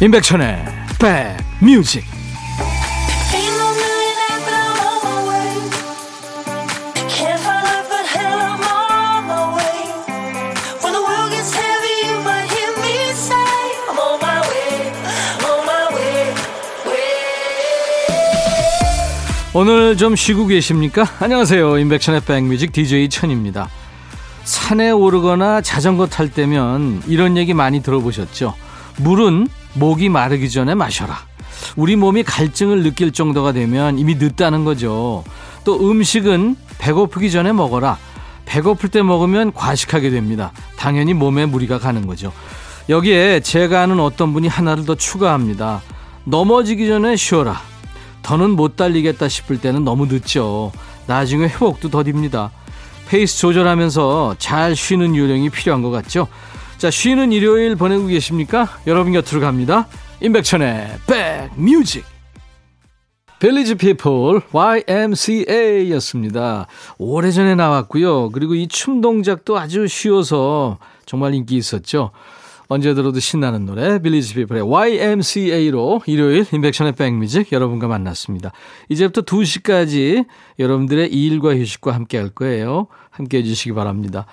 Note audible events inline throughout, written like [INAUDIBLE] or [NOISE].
임백천의 백뮤직 오늘 좀 쉬고 계십니까? 안녕하세요. 임백천의 백뮤직 DJ 천입니다. 산에 오르거나 자전거 탈 때면 이런 얘기 많이 들어보셨죠? 물은 목이 마르기 전에 마셔라. 우리 몸이 갈증을 느낄 정도가 되면 이미 늦다는 거죠. 또 음식은 배고프기 전에 먹어라. 배고플 때 먹으면 과식하게 됩니다. 당연히 몸에 무리가 가는 거죠. 여기에 제가 아는 어떤 분이 하나를 더 추가합니다. 넘어지기 전에 쉬어라. 더는 못 달리겠다 싶을 때는 너무 늦죠. 나중에 회복도 더딥니다. 페이스 조절하면서 잘 쉬는 요령이 필요한 것 같죠? 자, 쉬는 일요일 보내고 계십니까? 여러분 곁으로 갑니다. 임백천의 백뮤직. 빌리지 피플 YMCA 였습니다. 오래전에 나왔고요. 그리고 이 춤 동작도 아주 쉬워서 정말 인기 있었죠. 언제 들어도 신나는 노래 빌리지 피플의 YMCA로 일요일 임백천의 백뮤직 여러분과 만났습니다. 이제부터 2시까지 여러분들의 일과 휴식과 함께 할 거예요. 함께 해주시기 바랍니다.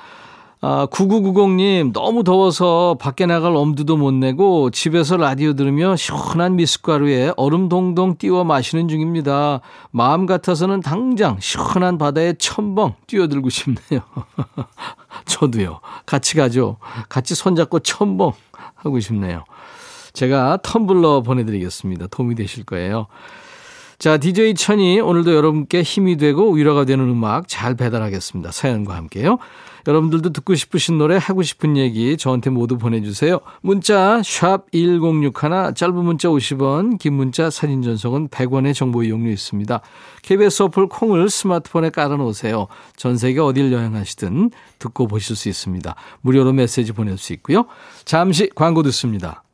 아, 9990님, 너무 더워서 밖에 나갈 엄두도 못 내고 집에서 라디오 들으며 시원한 미숫가루에 얼음 동동 띄워 마시는 중입니다. 마음 같아서는 당장 시원한 바다에 첨벙 뛰어들고 싶네요. [LAUGHS] 저도요. 같이 가죠. 같이 손잡고 첨벙 하고 싶네요. 제가 텀블러 보내드리겠습니다. 도움이 되실 거예요. 자, DJ 천이 오늘도 여러분께 힘이 되고 위로가 되는 음악 잘 배달하겠습니다. 사연과 함께요. 여러분들도 듣고 싶으신 노래 하고 싶은 얘기 저한테 모두 보내주세요. 문자 1061, 짧은 문자 50원 긴 문자 사진 전송은 100원의 정보 이용료 있습니다. KBS 어플 콩을 스마트폰에 깔아놓으세요. 전 세계 어딜 여행하시든 듣고 보실 수 있습니다. 무료로 메시지 보낼 수 있고요. 잠시 광고 듣습니다.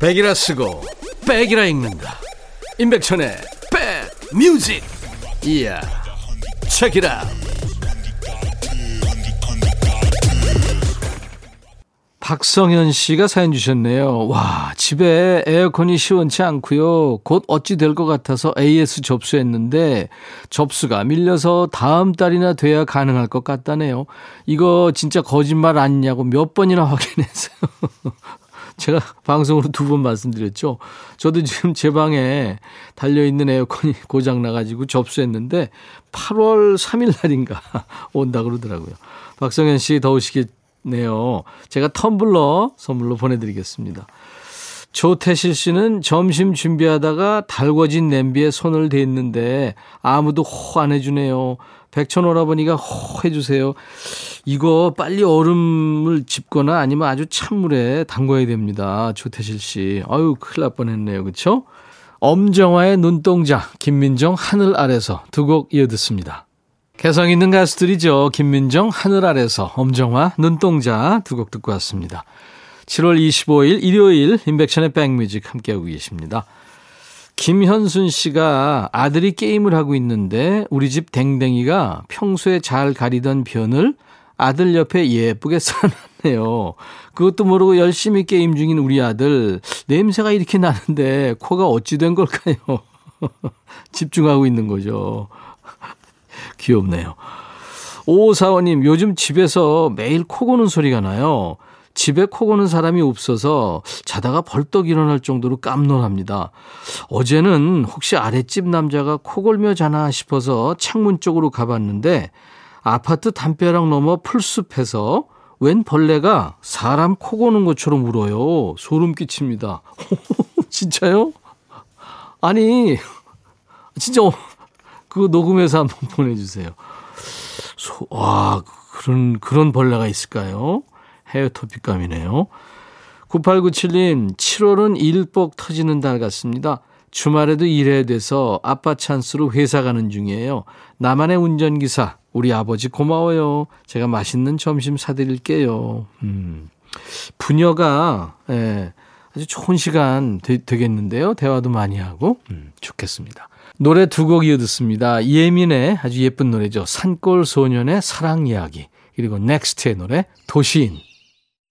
백이라 쓰고 백이라 읽는다. 임백천의 백 뮤직. 이야. 책이라. 박성현 씨가 사연 주셨네요. 와, 집에 에어컨이 시원치 않고요. 곧 어찌 될 것 같아서 AS 접수했는데 접수가 밀려서 다음 달이나 돼야 가능할 것 같다네요. 이거 진짜 거짓말 아니냐고 몇 번이나 [LAUGHS] 확인했어요. 제가 [LAUGHS] 방송으로 두 번 말씀드렸죠. 저도 지금 제 방에 달려있는 에어컨이 [LAUGHS] 고장나가지고 접수했는데 8월 3일 날인가 [LAUGHS] 온다 그러더라고요. 박성현 씨 더우시겠네요. 제가 텀블러 선물로 보내드리겠습니다. 조태실 씨는 점심 준비하다가 달궈진 냄비에 손을 댔는데 아무도 호 안 해주네요. 백천 오라버니가 호 해주세요. 이거 빨리 얼음을 집거나 아니면 아주 찬물에 담궈야 됩니다. 조태실 씨. 아유, 큰일 날 뻔했네요. 그쵸? 엄정화의 눈동자, 김민정 하늘 아래서 두 곡 이어 듣습니다. 개성 있는 가수들이죠. 김민정 하늘 아래서, 엄정화 눈동자 두 곡 듣고 왔습니다. 7월 25일 일요일 인백션의 백뮤직 함께하고 계십니다. 김현순 씨가 아들이 게임을 하고 있는데 우리 집 댕댕이가 평소에 잘 가리던 변을 아들 옆에 예쁘게 [LAUGHS] 써놨네요. 그것도 모르고 열심히 게임 중인 우리 아들 냄새가 이렇게 나는데 코가 어찌 된 걸까요? [LAUGHS] 집중하고 있는 거죠. [LAUGHS] 귀엽네요. 오사원님 요즘 집에서 매일 코 고는 소리가 나요. 집에 코 고는 사람이 없어서 자다가 벌떡 일어날 정도로 깜놀합니다. 어제는 혹시 아랫집 남자가 코 골며 자나 싶어서 창문 쪽으로 가봤는데 아파트 담벼락 넘어 풀숲에서 웬 벌레가 사람 코 고는 것처럼 울어요. 소름 끼칩니다. [LAUGHS] 진짜요? 아니, 진짜 그거 녹음해서 한번 보내주세요. 소, 와, 그런, 그런 벌레가 있을까요? 헤어토픽감이네요. 9897님, 7월은 일복 터지는 달 같습니다. 주말에도 일해야 돼서 아빠 찬스로 회사 가는 중이에요. 나만의 운전기사, 우리 아버지 고마워요. 제가 맛있는 점심 사드릴게요. 음. 부녀가, 예, 아주 좋은 시간 되, 겠는데요 대화도 많이 하고 음, 좋겠습니다. 노래 두 곡 이어 듣습니다. 예민의 아주 예쁜 노래죠. 산골 소년의 사랑 이야기 그리고 넥스트의 노래 도시인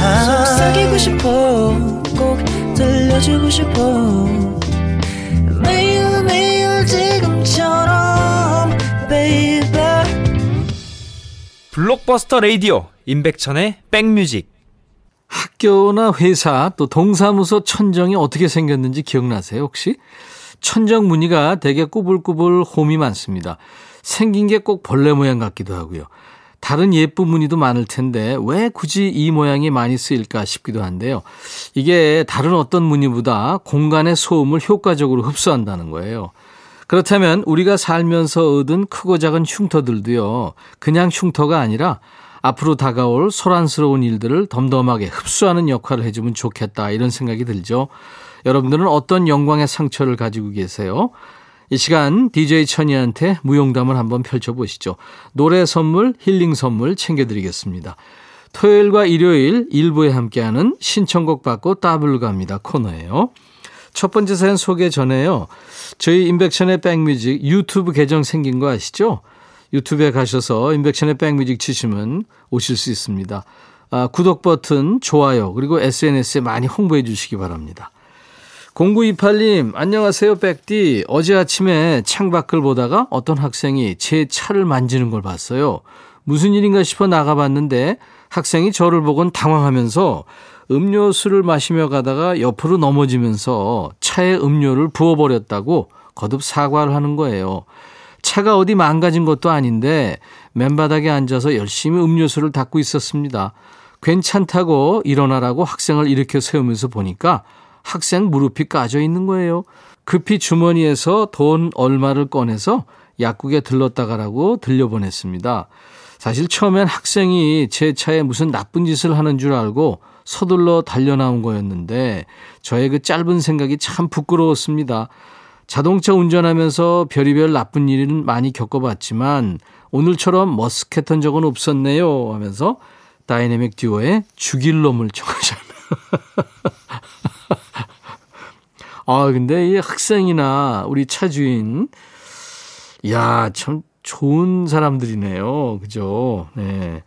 속삭이고 싶어 꼭 들려주고 싶어 매일 매일 지금처럼 baby 블록버스터 레이디오 임백천의 백뮤직 학교나 회사 또 동사무소 천정이 어떻게 생겼는지 기억나세요 혹시? 천정 무늬가 되게 꾸불꾸불 홈이 많습니다. 생긴 게 꼭 벌레 모양 같기도 하고요. 다른 예쁜 무늬도 많을 텐데 왜 굳이 이 모양이 많이 쓰일까 싶기도 한데요. 이게 다른 어떤 무늬보다 공간의 소음을 효과적으로 흡수한다는 거예요. 그렇다면 우리가 살면서 얻은 크고 작은 흉터들도요. 그냥 흉터가 아니라 앞으로 다가올 소란스러운 일들을 덤덤하게 흡수하는 역할을 해주면 좋겠다 이런 생각이 들죠. 여러분들은 어떤 영광의 상처를 가지고 계세요? 이 시간 DJ 천이한테 무용담을 한번 펼쳐보시죠. 노래 선물, 힐링 선물 챙겨드리겠습니다. 토요일과 일요일 일부에 함께하는 신청곡 받고 따블로 갑니다 코너예요. 첫 번째 사연 소개 전에요. 저희 인백션의 백뮤직 유튜브 계정 생긴 거 아시죠? 유튜브에 가셔서 인백션의 백뮤직 치시면 오실 수 있습니다. 아, 구독 버튼, 좋아요, 그리고 SNS에 많이 홍보해 주시기 바랍니다. 0928님, 안녕하세요, 백디. 어제 아침에 창밖을 보다가 어떤 학생이 제 차를 만지는 걸 봤어요. 무슨 일인가 싶어 나가봤는데 학생이 저를 보곤 당황하면서 음료수를 마시며 가다가 옆으로 넘어지면서 차에 음료를 부어버렸다고 거듭 사과를 하는 거예요. 차가 어디 망가진 것도 아닌데 맨바닥에 앉아서 열심히 음료수를 닦고 있었습니다. 괜찮다고 일어나라고 학생을 일으켜 세우면서 보니까 학생 무릎이 까져 있는 거예요. 급히 주머니에서 돈 얼마를 꺼내서 약국에 들렀다 가라고 들려보냈습니다. 사실 처음엔 학생이 제 차에 무슨 나쁜 짓을 하는 줄 알고 서둘러 달려나온 거였는데 저의 그 짧은 생각이 참 부끄러웠습니다. 자동차 운전하면서 별의별 나쁜 일은 많이 겪어봤지만 오늘처럼 머쓱했던 적은 없었네요 하면서 다이내믹 듀오의 죽일 놈을 청하셨네요. [LAUGHS] [LAUGHS] 아, 근데 이 학생이나 우리 차 주인, 야, 참 좋은 사람들이네요. 그죠? 네.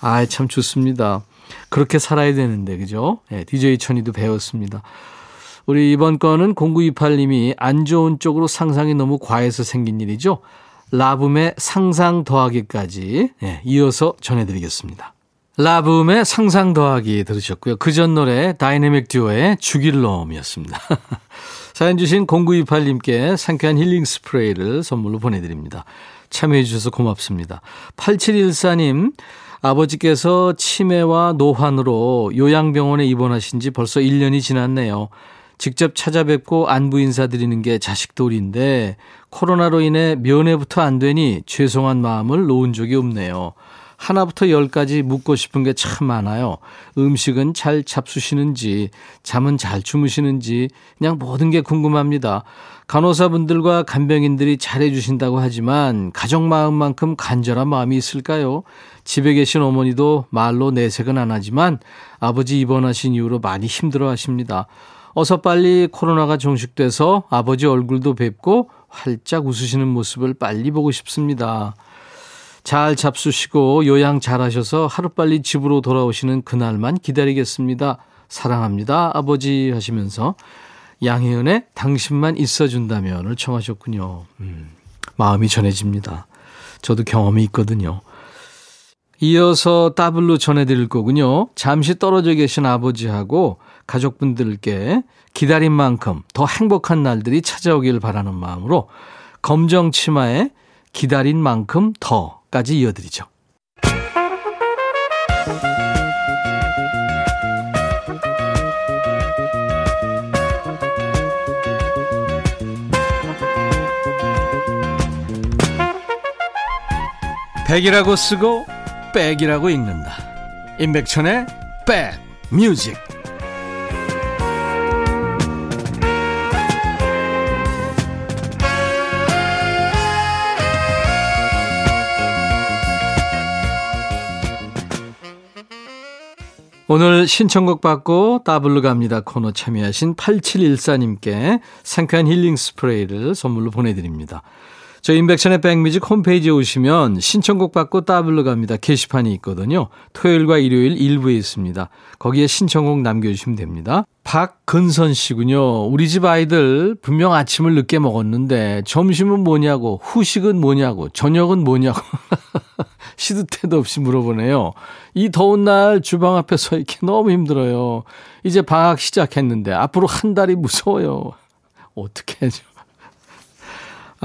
아, 참 좋습니다. 그렇게 살아야 되는데, 그죠? 네, DJ 천이도 배웠습니다. 우리 이번 건은 0928님이 안 좋은 쪽으로 상상이 너무 과해서 생긴 일이죠. 라붐의 상상 더하기까지 네, 이어서 전해드리겠습니다. 라붐의 상상 더하기 들으셨고요. 그 전 노래 다이내믹 듀오의 죽일 놈이었습니다. [LAUGHS] 사연 주신 0928님께 상쾌한 힐링 스프레이를 선물로 보내드립니다. 참여해 주셔서 고맙습니다. 8714님, 아버지께서 치매와 노환으로 요양병원에 입원하신 지 벌써 1년이 지났네요. 직접 찾아뵙고 안부 인사드리는 게 자식 돌인데 코로나로 인해 면회부터 안 되니 죄송한 마음을 놓은 적이 없네요. 하나부터 열까지 묻고 싶은 게 참 많아요. 음식은 잘 잡수시는지, 잠은 잘 주무시는지, 그냥 모든 게 궁금합니다. 간호사분들과 간병인들이 잘해주신다고 하지만 가족 마음만큼 간절한 마음이 있을까요? 집에 계신 어머니도 말로 내색은 안 하지만 아버지 입원하신 이후로 많이 힘들어 하십니다. 어서 빨리 코로나가 종식돼서 아버지 얼굴도 뵙고 활짝 웃으시는 모습을 빨리 보고 싶습니다. 잘 잡수시고 요양 잘 하셔서 하루빨리 집으로 돌아오시는 그날만 기다리겠습니다. 사랑합니다. 아버지 하시면서 양혜은의 당신만 있어준다면을 청하셨군요. 음, 마음이 전해집니다. 저도 경험이 있거든요. 이어서 따블로 전해드릴 거군요. 잠시 떨어져 계신 아버지하고 가족분들께 기다린 만큼 더 행복한 날들이 찾아오길 바라는 마음으로 검정 치마에 기다린 만큼 더 까지 이어드리죠. 백이라고 쓰고 백이라고 읽는다. 임백천의 백 뮤직. 오늘 신청곡 받고 따블로 갑니다 코너 참여하신 8714님께 상쾌한 힐링 스프레이를 선물로 보내드립니다. 저희 인백션의 백뮤직 홈페이지에 오시면 신청곡 받고 따블로 갑니다. 게시판이 있거든요. 토요일과 일요일 일부에 있습니다. 거기에 신청곡 남겨주시면 됩니다. 박근선 씨군요. 우리 집 아이들 분명 아침을 늦게 먹었는데 점심은 뭐냐고 후식은 뭐냐고 저녁은 뭐냐고 [LAUGHS] 시도 때도 없이 물어보네요. 이 더운 날 주방 앞에 서 있기 너무 힘들어요. 이제 방학 시작했는데 앞으로 한 달이 무서워요. 어떻게 하죠?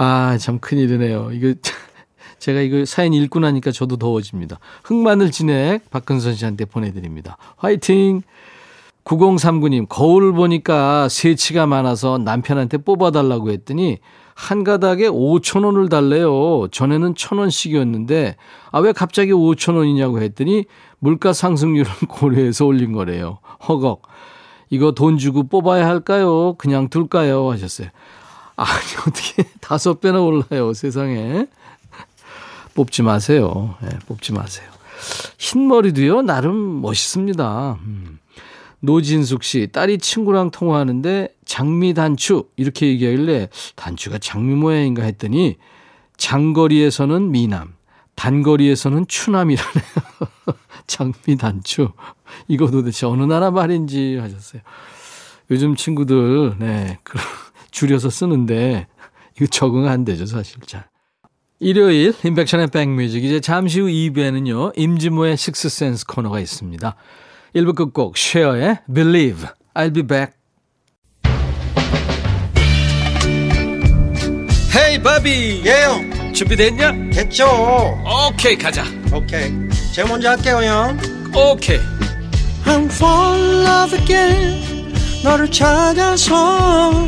아, 참 큰일이네요. 이거, [LAUGHS] 제가 이거 사연 읽고 나니까 저도 더워집니다. 흑마늘 진액 박근선 씨한테 보내드립니다. 화이팅! 9039님, 거울 보니까 새치가 많아서 남편한테 뽑아달라고 했더니 한 가닥에 5천 원을 달래요. 전에는 천 원씩이었는데 아 왜 갑자기 5천 원이냐고 했더니 물가 상승률을 [LAUGHS] 고려해서 올린 거래요. 허걱. 이거 돈 주고 뽑아야 할까요? 그냥 둘까요? 하셨어요. 아니, 어떻게 [LAUGHS] 다섯 배나 올라요, 세상에. 뽑지 마세요. 네, 뽑지 마세요. 흰머리도요, 나름 멋있습니다. 음. 노진숙 씨, 딸이 친구랑 통화하는데 장미 단추, 이렇게 얘기하길래 단추가 장미 모양인가 했더니 장거리에서는 미남, 단거리에서는 추남이라네요. [LAUGHS] 장미 단추. 이거 도대체 어느 나라 말인지 하셨어요. 요즘 친구들, 네, 그런. 줄여서 쓰는데 이거 적응 안 되죠, 사실 잘. 일요일 인백션의 백뮤직 이제 잠시 후 2부에는요. 임진모의 식스센스 코너가 있습니다. 1부 끝곡 쉐어의 Believe I'll be back. 헤이 바비 예영 준비됐냐? 됐죠 오케이 가자 오케이 제가 먼저 할게요 형 오케이 I'm fall in love again 너를 찾아서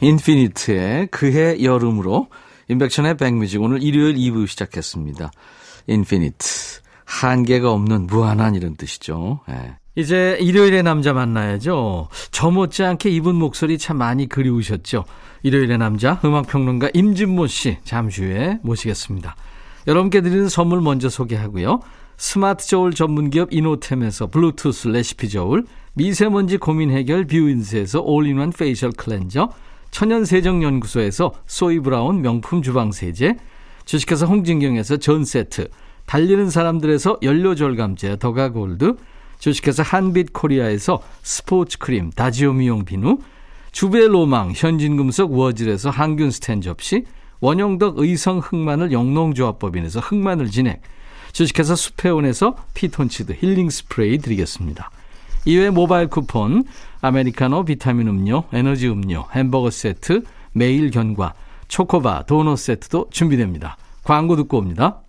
인피니트의 그해 여름으로 인백천의 백뮤직 오늘 일요일 2부 시작했습니다. Infinite 한계가 없는 무한한 이런 뜻이죠. 네. 이제 일요일의 남자 만나야죠. 저 못지않게 이분 목소리 참 많이 그리우셨죠. 일요일의 남자 음악평론가 임진모 씨 잠시 후에 모시겠습니다. 여러분께 드리는 선물 먼저 소개하고요. 스마트 저울 전문기업 이노템에서 블루투스 레시피 저울, 미세먼지 고민 해결 뷰인스에서 all-in-one facial cleanser, 천연세정연구소에서 소이브라운 명품 주방세제, 주식회사 홍진경에서 전세트, 달리는 사람들에서 연료절감제 더가골드, 주식회사 한빛코리아에서 스포츠크림 다지오 미용 비누, 주베로망 현진금속 워즐에서 항균 스텐 접시, 원형덕 의성 흑마늘 영농조합법인에서 흑마늘 진액, 주식회사 수페온에서 피톤치드 힐링 스프레이 드리겠습니다. 이외 모바일 쿠폰, 아메리카노 비타민 음료, 에너지 음료, 햄버거 세트, 매일 견과, 초코바, 도넛 세트도 준비됩니다. 광고 듣고 옵니다.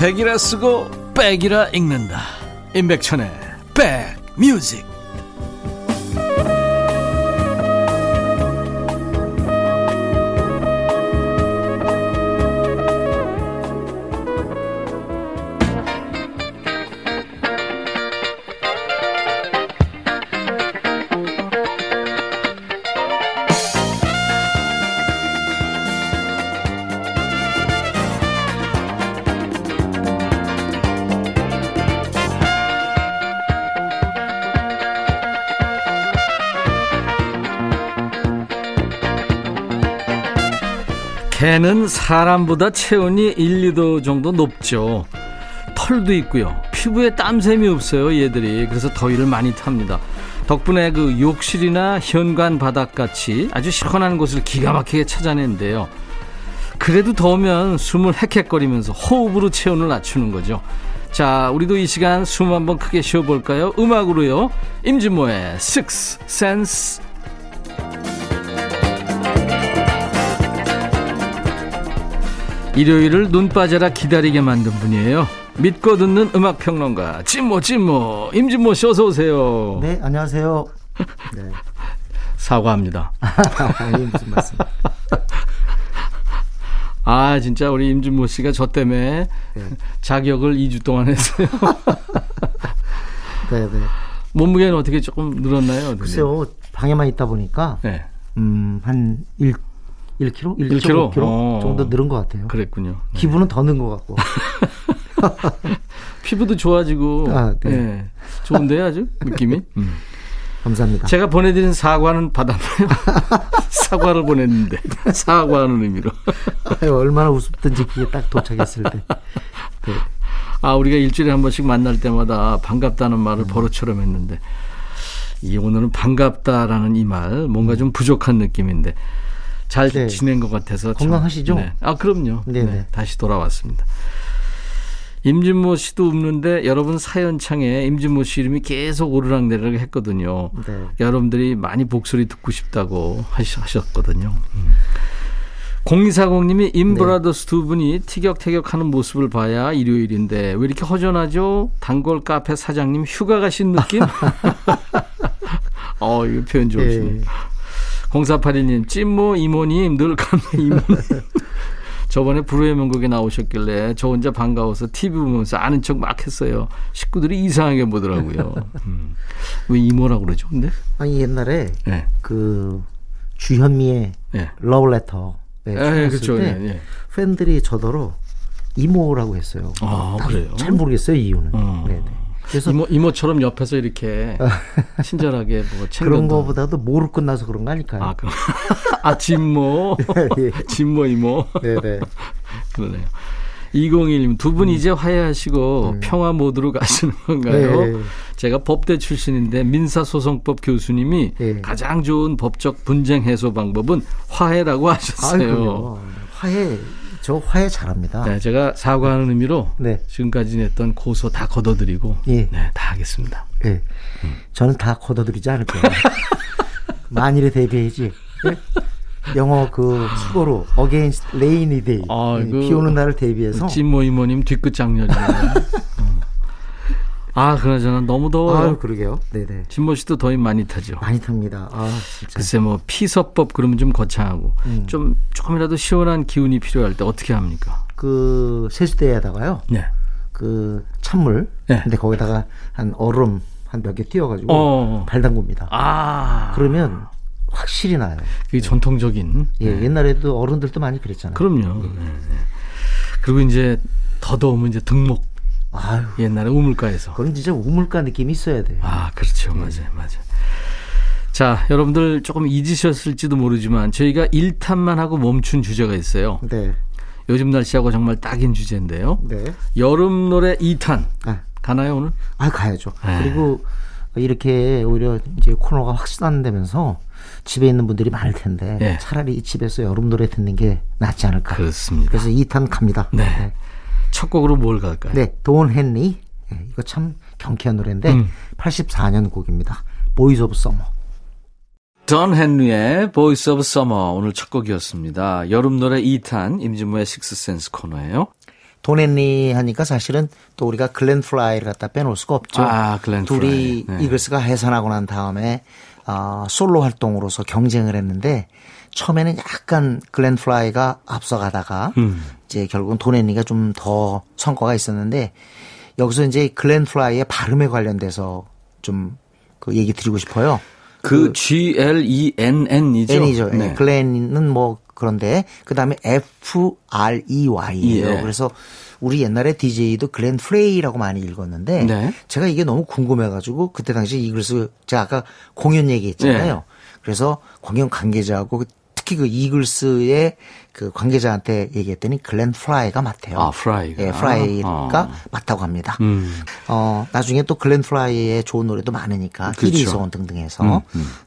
백이라 쓰고 백이라 읽는다. 임백천의 백뮤직. 개는 사람보다 체온이 1, 2도 정도 높죠. 털도 있고요. 피부에 땀샘이 없어요, 얘들이. 그래서 더위를 많이 탑니다. 덕분에 그 욕실이나 현관 바닥같이 아주 시원한 곳을 기가 막히게 찾아낸대요. 그래도 더우면 숨을 헥헥거리면서 호흡으로 체온을 낮추는 거죠. 자, 우리도 이 시간 숨 한번 크게 쉬어볼까요? 음악으로요. 임진모의 Six Sense. 일요일을 눈 빠져라 기다리게 만든 분이에요. 믿고 듣는 음악 평론가 찐모 찐모 임진모 씨 어서 오세요. 네, 안녕하세요. [LAUGHS] 네. 사과합니다. [LAUGHS] 아니, 무슨 말씀. 아 진짜 우리 임진모 씨가 저 때문에 네. 자격을 2주 동안 했어요. 네, 네. [LAUGHS] 몸무게는 어떻게 조금 늘었나요? 글쎄요, 방에만 있다 보니까, 네, 음, 한 1, 1kg? 1kg? 1.5kg 어. 정도 늘은 것 같아요. 그랬군요. 네. 기분은 더 는 것 같고. [LAUGHS] 피부도 좋아지고, 아, 네. 네. 좋은데요, 아주 느낌이. [LAUGHS] 음. 감사합니다. 제가 보내드린 사과는 받았나요? [LAUGHS] 사과를 보냈는데 사과하는 의미로. 아유, 얼마나 우습든지 그게 딱 도착했을 때. 네. 아 우리가 일주일에 한 번씩 만날 때마다 반갑다는 말을 버릇처럼 했는데 이 오늘은 반갑다라는 이 말 뭔가 좀 부족한 느낌인데 잘 네. 지낸 것 같아서 참- 건강하시죠? 네. 아 그럼요. 네, 네, 네. 다시 돌아왔습니다. 임진모 씨도 없는데 여러분 사연창에 임진모 씨 이름이 계속 오르락내리락 했거든요. 네. 여러분들이 많이 목소리 듣고 싶다고 하셨거든요. 음. 0240님이 임브라더스 두 분이 티격태격하는 모습을 봐야 일요일인데 왜 이렇게 허전하죠? 단골 카페 사장님 휴가 가신 느낌? [LAUGHS] [LAUGHS] 어, 이거 표현 좋으시네. 예. 0481님, 찐모 이모님, 늘 감사 이모님. [LAUGHS] 저번에 불후의 명곡에 나오셨길래 저 혼자 반가워서 TV 보면서 아는 척 막 했어요. 식구들이 이상하게 보더라고요. 음. 왜 이모라고 그러죠, 근데? 아니, 옛날에 네. 그 주현미의 네. 러브레터. 네, 예, 출연했을 그렇죠. 때 예, 예. 팬들이 저더러 이모라고 했어요. 아, 그래요? 잘 모르겠어요, 이유는. 어. 네, 네. 그래서 이모, 이모처럼 옆에서 이렇게 [LAUGHS] 친절하게 뭐 챙겨. 그런 거보다도 모로 끝나서 그런 거 아닐까요? 아, 그, [LAUGHS] 아, 진모. [LAUGHS] 예. 진모 이모. 네네. 그러네요. 201님, 두 분 이제 화해하시고 평화 모드로 가시는 건가요? 네. 제가 법대 출신인데 민사소송법 교수님이 네. 가장 좋은 법적 분쟁 해소 방법은 화해라고 하셨어요. 아이고요. 화해, 저 화해 잘합니다. 네, 제가 사과하는 의미로 네. 지금까지 냈던 고소 다 걷어드리고 예. 네, 다 하겠습니다. 예. 저는 다 걷어들이지 않을 거예요. [LAUGHS] 만일에 대비해야지. 예? 영어 그 수고로 against rainy day. 아, 예, 그비 오는 날을 대비해서. 찐모 이모님 뒤끝 장렬이네요. [LAUGHS] 음. 아, 그나저나 너무 더워요. 아유, 그러게요. 네네. 진모 씨도 더위 많이 타죠. 많이 탑니다. 아, 진짜. 글쎄 뭐 피서법 그러면 좀 거창하고 음. 좀 조금이라도 시원한 기운이 필요할 때 어떻게 합니까? 그 세수대에다가요. 네. 그 찬물. 네. 근데 거기다가 한 얼음 한 몇 개 띄워가지고 어. 발 담굽니다. 아. 그러면 확실히 나요. 그게 전통적인. 예, 옛날에도 어른들도 많이 그랬잖아요. 그럼요. 네, 네. 그리고 이제 더 더우면 이제 등목 아유, 옛날에 우물가에서. 그건 진짜 우물가 느낌이 있어야 돼요. 아, 그렇죠. 맞아요. 맞아요. 자, 여러분들 조금 잊으셨을지도 모르지만 저희가 1탄만 하고 멈춘 주제가 있어요. 네, 요즘 날씨하고 정말 딱인 주제인데요. 네. 여름 노래 2탄 아, 가나요 오늘? 아 가야죠. 네. 그리고 이렇게 오히려 이제 코로나가 확산되면서 집에 있는 분들이 많을 텐데 예. 차라리 집에서 여름 노래 듣는 게 낫지 않을까. 그렇습니다. 그래서 2탄 갑니다. 네. 첫 곡으로 뭘 갈까요? 네, 돈 헨리. 예, 이거 참 경쾌한 노래인데 음. 84년 곡입니다. Boys of Summer. 던 헨리의 Boys of Summer 오늘 첫 곡이었습니다. 여름 노래 2탄 임진모의 식스센스 코너예요. 돈 헨리 하니까 사실은 또 우리가 글렌 플라이를 갖다 빼놓을 수가 없죠. 아, 글렌 둘이 플라이. 네. 이글스가 해산하고 난 다음에 어, 솔로 활동으로서 경쟁을 했는데 처음에는 약간 글렌 플라이가 앞서가다가 음. 이제 결국은 돈 헨리가 좀 더 성과가 있었는데 여기서 이제 글렌 플라이의 발음에 관련돼서 좀 그 얘기 드리고 싶어요. 그 G L E N N이죠. N이죠. 네. 글렌은 뭐 그런데 그다음에 F R E Y예요. 예. 그래서 우리 옛날에 DJ도 글렌 플레이라고 많이 읽었는데 네. 제가 이게 너무 궁금해 가지고 그때 당시 이글스 제가 아까 공연 얘기했잖아요. 네. 그래서 공연 관계자하고 특히 그 이글스의 그 관계자한테 얘기했더니 글렌 프라이가 맞아요. 아, 프라이가. 예, 프라이가 어. 맞다고 합니다. 음. 어, 나중에 또 글렌 프라이의 좋은 노래도 많으니까 그렇죠. Heat Is On 등등 해서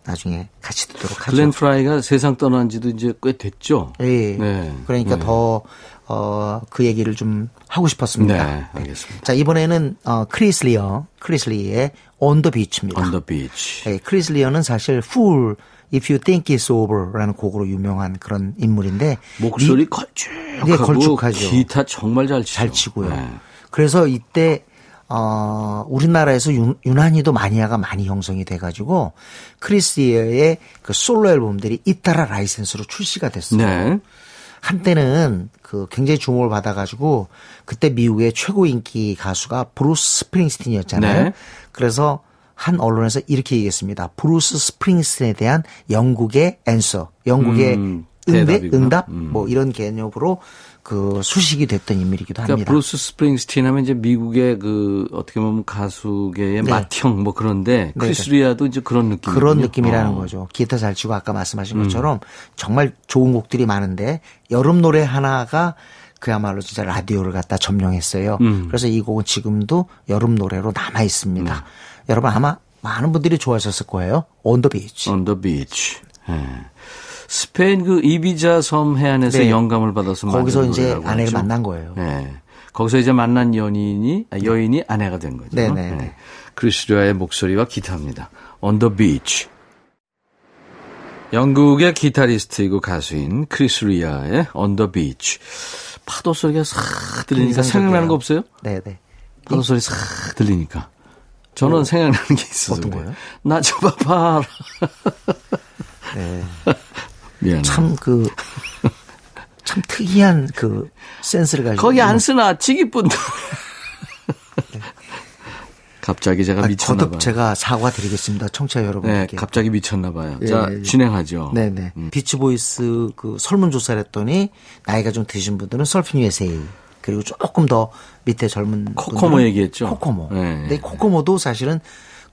나중에 같이 듣도록 하죠. 글렌 프라이가 세상 떠난 지도 이제 꽤 됐죠. 예. 네. 그러니까 네. 더, 어, 그 얘기를 좀 하고 싶었습니다. 네, 알겠습니다. 자, 이번에는, 어, 크리스 리어, 크리스 리의 On the Beach입니다. On the beach. 예, 크리스 리어는 사실 Fool, If You Think It's Over라는 곡으로 유명한 그런 인물인데. 목소리 이- 걸쭉하고 네, 걸쭉하죠. 기타 정말 잘 치죠. 잘 치고요. 네. 그래서 이때 어 우리나라에서 유, 유난히도 마니아가 많이 형성이 돼가지고 크리스리어의 그 솔로 앨범들이 잇따라 라이센스로 출시가 됐어요. 네. 한때는 그 굉장히 주목을 받아가지고 그때 미국의 최고 인기 가수가 브루스 스프링스틴이었잖아요. 네. 그래서 한 언론에서 이렇게 얘기했습니다. 브루스 스프링스틴에 대한 영국의 answer, 영국의 음, 응대. 응답, 음. 뭐 이런 개념으로 그 수식이 됐던 인물이기도 그러니까 합니다. 브루스 스프링스틴 하면 이제 미국의 그 어떻게 보면 가수계의 네. 맏형 뭐 그런데 크리스리아도 이제 그런 느낌. 그런 느낌이라는 거죠. 기타 잘 치고 아까 말씀하신 것처럼 정말 좋은 곡들이 많은데 여름 노래 하나가 그야말로 진짜 라디오를 갖다 점령했어요. 그래서 이 곡은 지금도 여름 노래로 남아 있습니다. 여러분 아마 많은 분들이 좋아하셨을 거예요. On the beach. 예. 스페인 그 이비자 섬 해안에서 네. 영감을 받아서 거기서 이제 아내를 하죠. 만난 거예요. 네. 거기서 이제 만난 연인이 아, 여인이 아내가 된 거죠. 네, 네, 네. 크리스리아의 목소리와 기타입니다. On the beach. 영국의 기타리스트이고 가수인 크리스리아의 On the beach. 파도 소리가 싹 들리니까. 생각나는 거 없어요? 네네. 파도 소리 싹 들리니까. 저는 생각나는 게 있어서 어떤. 거요? 나 잡아봐라. [LAUGHS] 네. [LAUGHS] 미안해. 참 그, 참 특이한 그 센스를 가지고. 거기 안 쓰나 지기뿐도. [LAUGHS] 갑자기 제가 아, 미쳤나 봐요. 제가 사과드리겠습니다. 청취자 네, 여러분께. 갑자기 미쳤나 봐요. 예, 자, 예. 진행하죠. 네네. 비치 보이스 그 설문 조사를 했더니 나이가 좀 드신 분들은 Surfin' USA 그리고 조금 더 밑에 젊은 Kokomo 얘기했죠? Kokomo. 네. 근데 Kokomo도 사실은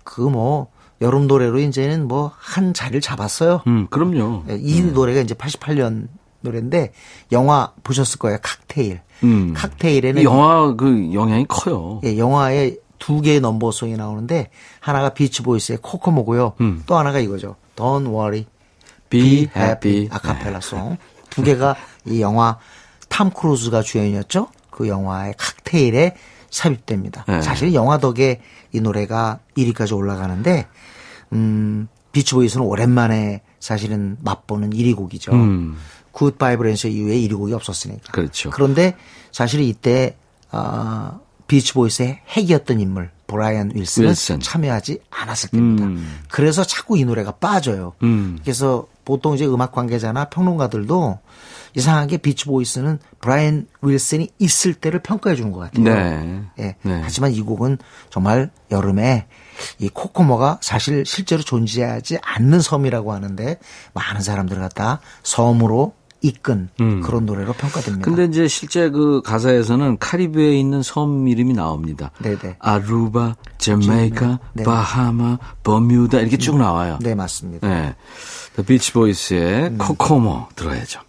그뭐 여름 노래로 이제는 뭐 한 자리를 잡았어요. 음, 그럼요. 예, 이 노래가 이제 88년 노래인데 영화 보셨을 거예요. 칵테일. 음. 칵테일에는 이 영화 그 영향이 커요. 예, 영화에 두 개의 넘버원송이 나오는데 하나가 비치 보이스의 Kokomo고요. 음. 또 하나가 이거죠. Don't worry, Be happy. 네. 아카펠라송 두 개가 이 영화 탐 크루즈가 주연이었죠. 그 영화의 칵테일에 삽입됩니다. 네. 사실 영화 덕에 이 노래가 1위까지 올라가는데 음 비치보이스는 오랜만에 사실은 맛보는 1위 곡이죠. 음. Good Vibrations 이후에 1위 곡이 없었으니까. 그렇죠. 그런데 사실 이때 어, 비치보이스의 핵이었던 인물 브라이언 윌슨은 윌슨. 참여하지 않았을 때입니다. 음. 그래서 자꾸 이 노래가 빠져요. 음. 그래서 보통 이제 음악 관계자나 평론가들도 이상하게 비치 보이스는 브라이언 윌슨이 있을 때를 평가해 주는 것 같아요. 네. 예. 네. 하지만 이 곡은 정말 여름에 이 Kokomo가 사실 실제로 존재하지 않는 섬이라고 하는데 많은 사람들을 갖다 섬으로 이끈 그런 노래로 평가됩니다. 음. 근데 이제 실제 그 가사에서는 카리브해에 있는 섬 이름이 나옵니다. 네네. 아루바, 제메이카, 네. 바하마, 버뮤다 이렇게 쭉 나와요. 네, 맞습니다. 네. 비치 보이스의 코코모 들어야죠.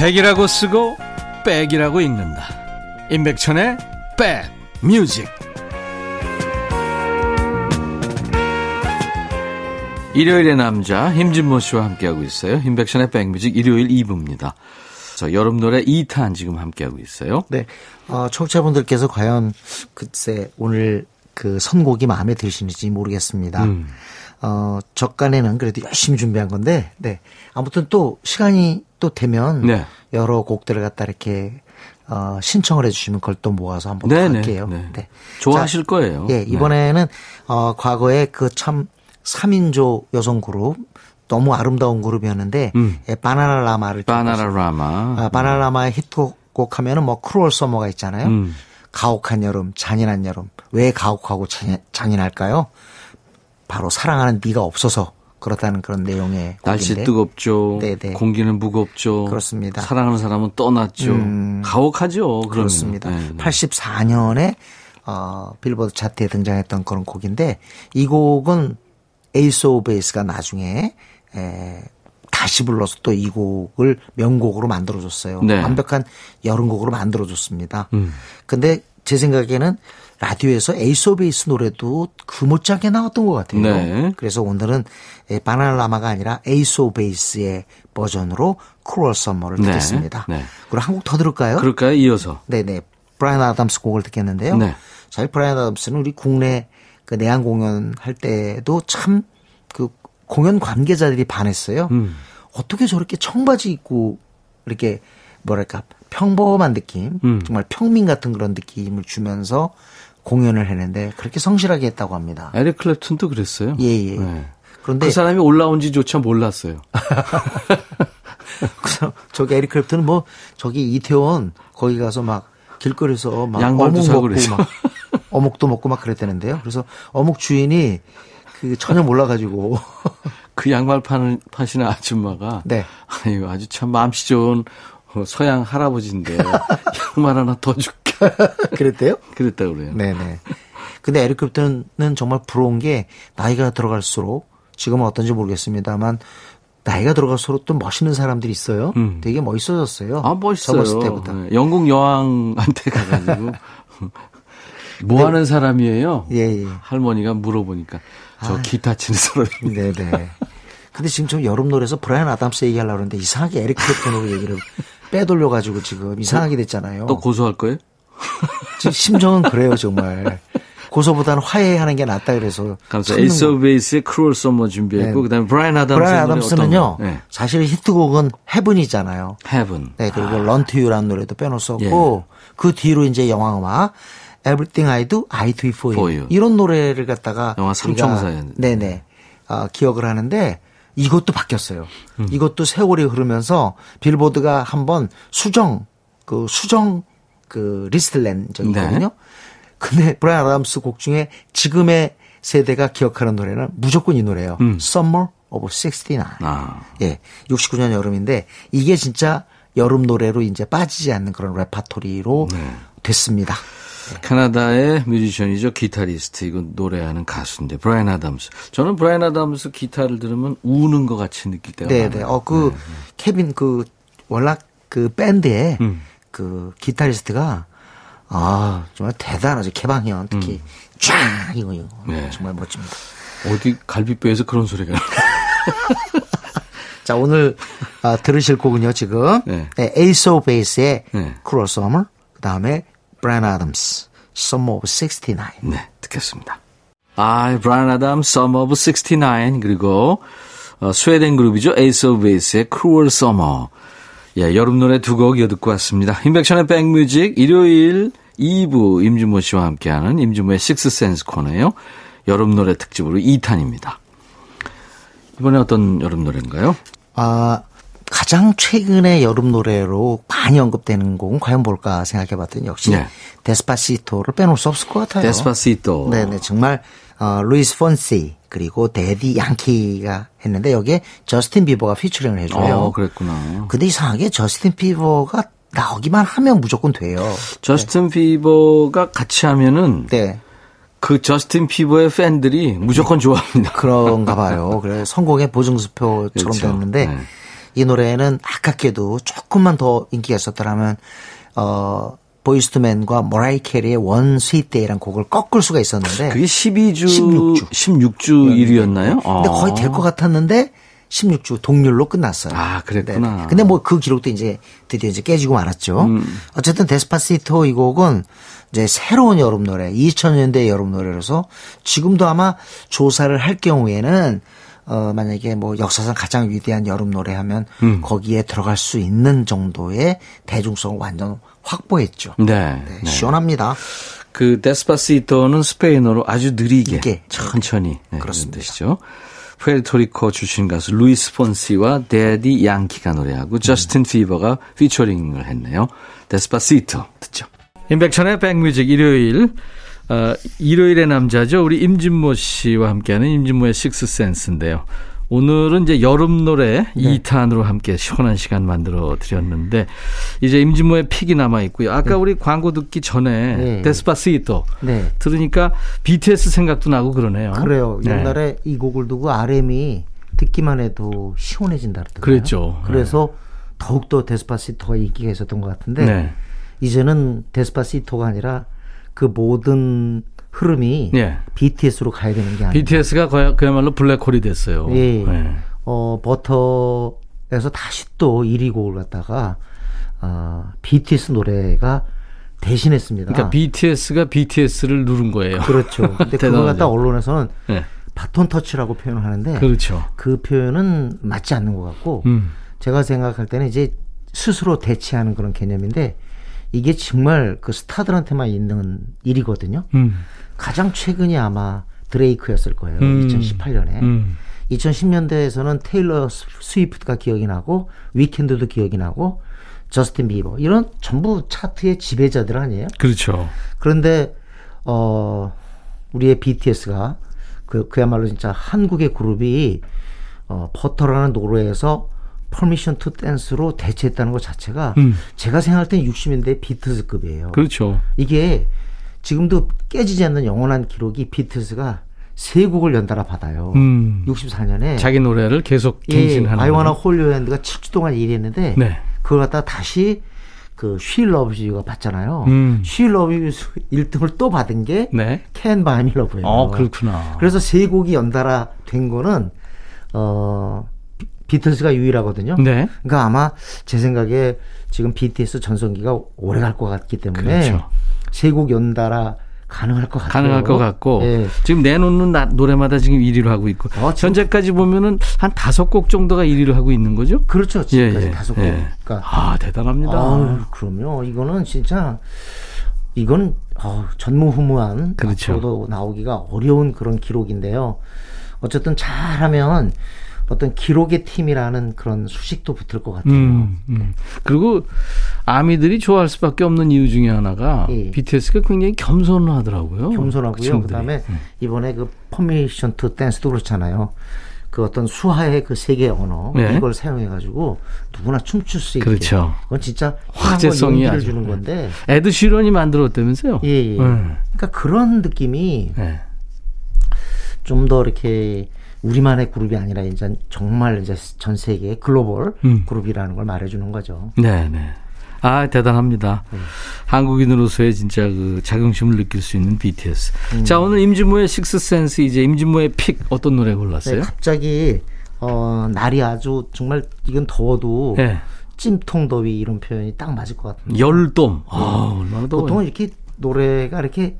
백이라고 쓰고 백이라고 읽는다. 임백천의 백 뮤직. 일요일의 남자 힘진모 씨와 함께하고 있어요. 임백천의 백뮤직 일요일 2부입니다. 저 여름 노래 2탄 지금 함께하고 있어요. 네. 어, 청취자분들께서 과연 글쎄 오늘 그 선곡이 마음에 드시는지 모르겠습니다. 음. 어, 적간에는 그래도 열심히 준비한 건데, 네. 아무튼 또 시간이 또 되면 네. 여러 곡들을 갖다 이렇게 어, 신청을 해주시면 그걸 또 모아서 한번 네네, 할게요. 네. 좋아하실 거예요. 예, 네. 이번에는 어, 과거에 그 참 3인조 여성 그룹 너무 아름다운 그룹이었는데 음. 예, 바나나 라마를 바나나 라마. 아, 바나나마의 히트곡 하면은 뭐 Cruel Summer가 있잖아요. 음. 가혹한 여름, 잔인한 여름. 왜 가혹하고 잔인, 잔인할까요? 바로 사랑하는 네가 없어서 그렇다는 그런 내용의 날씨 곡인데. 뜨겁죠. 네네. 공기는 무겁죠. 그렇습니다. 사랑하는 사람은 떠났죠. 음, 가혹하죠. 그러면. 그렇습니다. 네, 네. 84년에 어, 빌보드 차트에 등장했던 그런 곡인데 이 곡은 에이스 오브 베이스가 나중에 에, 다시 불러서 또 이 곡을 명곡으로 만들어줬어요. 네. 완벽한 여름곡으로 만들어줬습니다. 음. 근데 제 생각에는 라디오에서 에이스 오브 베이스 노래도 그 못지않게 나왔던 것 같아요. 네. 그래서 오늘은 에, 바나나 라마가 아니라 에이스 오브 베이스의 버전으로 Cruel Summer를 네. 듣겠습니다. 네. 그리고 한곡 더 들을까요? 그럴까요? 이어서. 네네. 브라이언 아담스 곡을 듣겠는데요. 네. 사실 브라이언 아담스는 우리 국내 그 내한 공연 할 때도 참 그 공연 관계자들이 반했어요. 음. 어떻게 저렇게 청바지 입고 이렇게 뭐랄까 평범한 느낌, 음. 정말 평민 같은 그런 느낌을 주면서 공연을 했는데 그렇게 성실하게 했다고 합니다. 에릭 클랩튼도 그랬어요. 예, 예. 네. 그런데 그 사람이 올라온 지조차 몰랐어요. [LAUGHS] 그래서 저기 에릭 크랩트는 뭐 저기 이태원 거기 가서 막 길거리에서 막 양말도 어묵 사고 먹고 그랬어. 막 어묵도 먹고 막 그랬다는데요. 그래서 어묵 주인이 그 전혀 몰라가지고 [LAUGHS] 그 양말 파는 파시는 아줌마가 네. 아유 아주 참 마음씨 좋은 어, 서양 할아버지인데 [LAUGHS] 양말 하나 더 줄게 [LAUGHS] 그랬대요. 그랬다 그래요. 네네. 근데 에릭 크랩트는 정말 부러운 게 나이가 들어갈수록 지금은 어떤지 모르겠습니다만 나이가 들어갈수록 또 멋있는 사람들이 있어요. 음. 되게 멋있어졌어요. 아 멋있어요. 젊었을 때보다. 네, 영국 여왕한테 가가지고 [LAUGHS] 뭐 하는 사람이에요? 예, 예. 할머니가 물어보니까 저 기타 치는 사람입니다. 네네. 근데 지금 좀 여름 노래에서 브라이언 아담스 얘기하려고 그러는데 이상하게 에릭 클랩턴으로 얘기를 빼돌려가지고 지금 이상하게 됐잖아요. 또 고소할 거예요? 심정은 그래요, 정말. 고소보다는 화해하는 게 낫다 그래서. 감사. 참는 에이스 거. 오브 베이스의 Cruel Summer 준비했고 네. 그다음에 브라이언 아담스 브라이언 아담스는요, 네. 사실 히트곡은 Heaven이잖아요. Heaven. 네, 그리고 Run to You라는 노래도 빼놓을 수 없고, 그 뒤로 이제 영화 음악, Everything I Do, I Do It For You. For You. 이런 노래를 갖다가. 영화 삼총사였는데. 네네. 아, 기억을 하는데, 이것도 바뀌었어요. 음. 이것도 세월이 흐르면서 빌보드가 한번 수정, 그 수정 그 리스트를 낸 적이 네. 있거든요. 근데 브라이언 아담스 곡 중에 지금의 세대가 기억하는 노래는 무조건 이 노래예요. Summer of 69. 음. 아. 예. 69년 여름인데 이게 진짜 여름 노래로 이제 빠지지 않는 그런 레파토리로 네. 됐습니다. 캐나다의 뮤지션이죠. 기타리스트. 이거 노래하는 가수인데 브라이언 아담스. 저는 브라이언 아담스 기타를 들으면 우는 것 같이 느낄 때가 네, 많아요. 네. 어, 그, 케빈, 그, 워낙 그 밴드에 음. 그 기타리스트가 아, 정말 대단하죠. 개방현 특히. 쫙! 이거, 이거. 음. 네. 정말 멋집니다. 어디 갈비뼈에서 그런 소리가. [LAUGHS] 자, 오늘 아, 들으실 곡은요, 지금. 네. 네. 에이스 오브 베이스의 네. Cruel Summer, 그 다음에 브라이언 아담스, Summer of 69. 네, 듣겠습니다. 아, 브라이언 아담, Summer of 69 그리고 어, 스웨덴 그룹이죠. 에이스 오브 베이스의 Cruel Summer. 예, 여름 노래 두 곡 이어 듣고 왔습니다. 임백천의 백뮤직 일요일 2부 임진모 씨와 함께하는 임진모의 식스센스 코너예요. 여름 노래 특집으로 2탄입니다. 이번에 어떤 여름 노래인가요? 아, 가장 최근에 여름 노래로 많이 언급되는 곡은 과연 뭘까 생각해 봤더니 역시 네. Despacito를 빼놓을 수 없을 것 같아요. Despacito. 네네, 정말, 어, 루이스 폰시, 그리고 대디 양키가 했는데 여기에 저스틴 비버가 피처링을 해줘요. 어, 그랬구나. 근데 이상하게 저스틴 비버가 나오기만 하면 무조건 돼요. 저스틴 비버가 같이 하면은 네. 그 저스틴 비버의 팬들이 무조건 좋아합니다. 그런가 봐요. 그래 성공의 보증수표처럼 그렇죠. 됐는데 네. 이 노래는 아깝게도 조금만 더 인기가 있었더라면 어 보이스투맨과 머라이어 캐리의 One Sweet Day라는 곡을 꺾을 수가 있었는데 그게 12주, 16주. 16주 1위였나요? 근데 거의 될 것 같았는데 16주 동률로 끝났어요. 아, 그랬구나. 네. 근데 뭐 그 기록도 이제 드디어 이제 깨지고 말았죠. 음. 어쨌든 Despacito 이 곡은 이제 새로운 여름 노래, 2000년대 여름 노래로서 지금도 아마 조사를 할 경우에는 어 만약에 뭐 역사상 가장 위대한 여름 노래 하면 음. 거기에 들어갈 수 있는 정도의 대중성을 완전 확보했죠. 네. 네, 네. 시원합니다. 그 Despacito는 스페인어로 아주 느리게 느리게. 천천히 네, 그렇습니다. 뜻이죠. 푸에르토리코 출신 가수 루이스 폰시와 대디 양키가 노래하고 저스틴 비버가 피처링을 했네요. Despacito 듣죠. 임백천의 백뮤직 일요일 어, 일요일의 남자죠. 우리 임진모 씨와 함께하는 임진모의 식스센스인데요. 오늘은 이제 여름 노래 네. 2탄으로 함께 시원한 시간 만들어 드렸는데 이제 임진모의 pick이 남아 있고요. 아까 네. 우리 광고 듣기 전에 네. Despacito 네. 들으니까 BTS 생각도 나고 그러네요. 그래요. 네. 옛날에 이 곡을 두고 RM이 듣기만 해도 시원해진다 그러더라고요. 그랬죠. 그래서 네. 더욱더 데스파시토가 인기가 있었던 것 같은데 이제는 데스파시토가 아니라 그 모든 흐름이 예. BTS로 가야 되는 게 아니라 BTS가 그야말로 블랙홀이 됐어요. 예. 예. 어, 버터에서 다시 또 1위 곡을 갖다가 어, BTS 노래가 대신했습니다. 그러니까 BTS가 BTS를 누른 거예요. 그렇죠. [LAUGHS] 근데 그걸 갖다 언론에서는 네. 바톤 터치라고 표현을 하는데 그렇죠. 그 표현은 맞지 않는 것 같고 음. 제가 생각할 때는 이제 스스로 대체하는 그런 개념인데 이게 정말 그 스타들한테만 있는 일이거든요. 음. 가장 최근이 아마 드레이크였을 거예요. 음. 2018년에. 음. 2010년대에서는 테일러 스위프트가 기억이 나고 위켄드도 기억이 나고 저스틴 비버 이런 전부 차트의 지배자들 아니에요? 그렇죠. 그런데 어 우리의 BTS가 그 그야말로 진짜 한국의 그룹이 어 Butter라는 노래에서 Permission to Dance로 대체했다는 것 자체가 음. 제가 생각할 땐 60년대 비틀즈급이에요. 그렇죠. 이게 지금도 깨지지 않는 영원한 기록이 비틀즈가 세 곡을 연달아 받아요. 음. 64년에 자기 노래를 계속 갱신하는. 예, I Wanna Hold Your Hand가 7주 동안 1위 했는데 네. 그걸 갖다 다시 그 She Loves You가 받잖아요. 음. She Loves You 1등을 또 받은 게 네. 캔 바이미 러브예요. 어, 그렇구나. 그래서 세 곡이 연달아 된 거는 어 비틀스가 유일하거든요. 네. 그러니까 아마 제 생각에 지금 BTS 전성기가 오래 갈 것 같기 때문에 그렇죠. 세 곡 연달아 가능할 것 같아요. 가능할 것 같고 네. 지금 내놓는 나, 노래마다 지금 1위를 하고 있고 어, 현재까지 보면은 한 다섯 곡 정도가 1위를 하고 있는 거죠? 그렇죠. 지금까지 예, 예. 다섯 곡. 예. 그러니까 아 대단합니다. 아, 그럼요. 이거는 진짜 이건 어, 전무후무한 그렇죠. 앞으로도 나오기가 어려운 그런 기록인데요. 어쨌든 잘하면 어떤 기록의 팀이라는 그런 수식도 붙을 것 같아요. 음, 음. 그리고 아미들이 좋아할 수밖에 없는 이유 중에 하나가 예. BTS가 굉장히 겸손하더라고요. 겸손하고요. 그 그다음에 음. 이번에 그 Permission to Dance도 그렇잖아요. 그 어떤 수화의 그 세계 언어 네. 이걸 사용해 가지고 누구나 춤출 수 있게 그렇죠. 그건 진짜 화제성이 아주 주는 건데 에드 시런이 만들었다면서요? 예, 예. 네. 그러니까 그런 느낌이 네. 좀더 이렇게 우리만의 그룹이 아니라 이제 정말 이제 전 세계 글로벌 음. 그룹이라는 걸 말해주는 거죠. 네, 네. 아 대단합니다. 네. 한국인으로서의 진짜 그 자긍심을 느낄 수 있는 BTS. 음. 자 오늘 임진모의 식스 센스 이제 임진모의 픽 어떤 노래 골랐어요? 네, 갑자기 어, 날이 아주 정말 이건 더워도 네. 찜통 더위 이런 표현이 딱 맞을 것 같은데. 열돔. 아, 얼마나 더워. 보통 이렇게 노래가 이렇게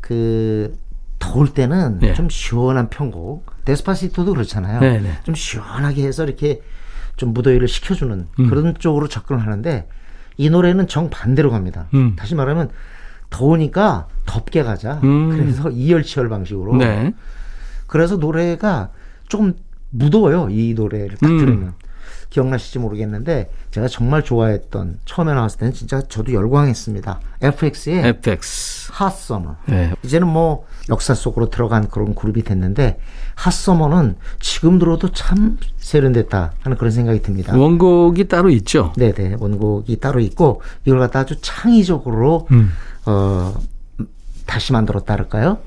그 더울 때는 네. 좀 시원한 편곡. 데스파시토도 그렇잖아요. 네, 네. 좀 시원하게 해서 이렇게 좀 무더위를 식혀주는 음. 그런 쪽으로 접근을 하는데 이 노래는 정 반대로 갑니다. 음. 다시 말하면 더우니까 덥게 가자. 음. 그래서 이열치열 방식으로. 네. 그래서 노래가 조금 무더워요. 이 노래를 딱 음. 들으면. 기억나실지 모르겠는데 제가 정말 좋아했던 처음에 나왔을 때는 진짜 저도 열광했습니다. FX의 FX 핫서머. 네. 이제는 뭐 역사 속으로 들어간 그런 그룹이 됐는데 핫서머는 지금 들어도 참 세련됐다 하는 그런 생각이 듭니다. 원곡이 따로 있죠? 네 네 원곡이 따로 있고 이걸 갖다 아주 창의적으로 음. 어 다시 만들었다 할까요?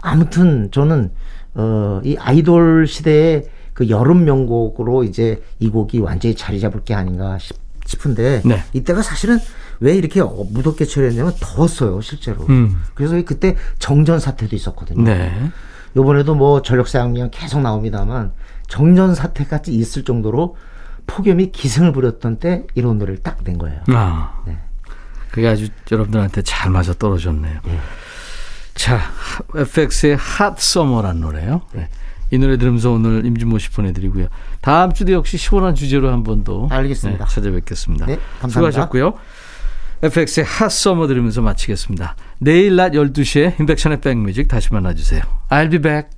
아무튼 저는 어, 이 아이돌 시대에 그 여름 명곡으로 이제 이 곡이 완전히 자리 잡을 게 아닌가 싶, 은데 네. 이때가 사실은 왜 이렇게 무덥게 처리했냐면 더웠어요 실제로. 음. 그래서 그때 정전 사태도 있었거든요. 네. 이번에도 뭐 전력사 양량 계속 나옵니다만 정전 사태까지 있을 정도로 폭염이 기승을 부렸던 때 이런 노래를 딱 낸 거예요. 아. 네. 그게 아주 여러분들한테 잘 맞아 떨어졌네요. 네. 자, FX의 핫 서머란 노래요. 네. 이 노래 들으면서 오늘 임진모 씨 보내드리고요. 다음 주도 역시 시원한 주제로 한 번 더. 알겠습니다. 네, 찾아뵙겠습니다. 네, 감사합니다. 수고하셨고요. FX의 핫서머 들으면서 마치겠습니다. 내일 낮 12시에 인백션의 백뮤직 다시 만나주세요. I'll be back.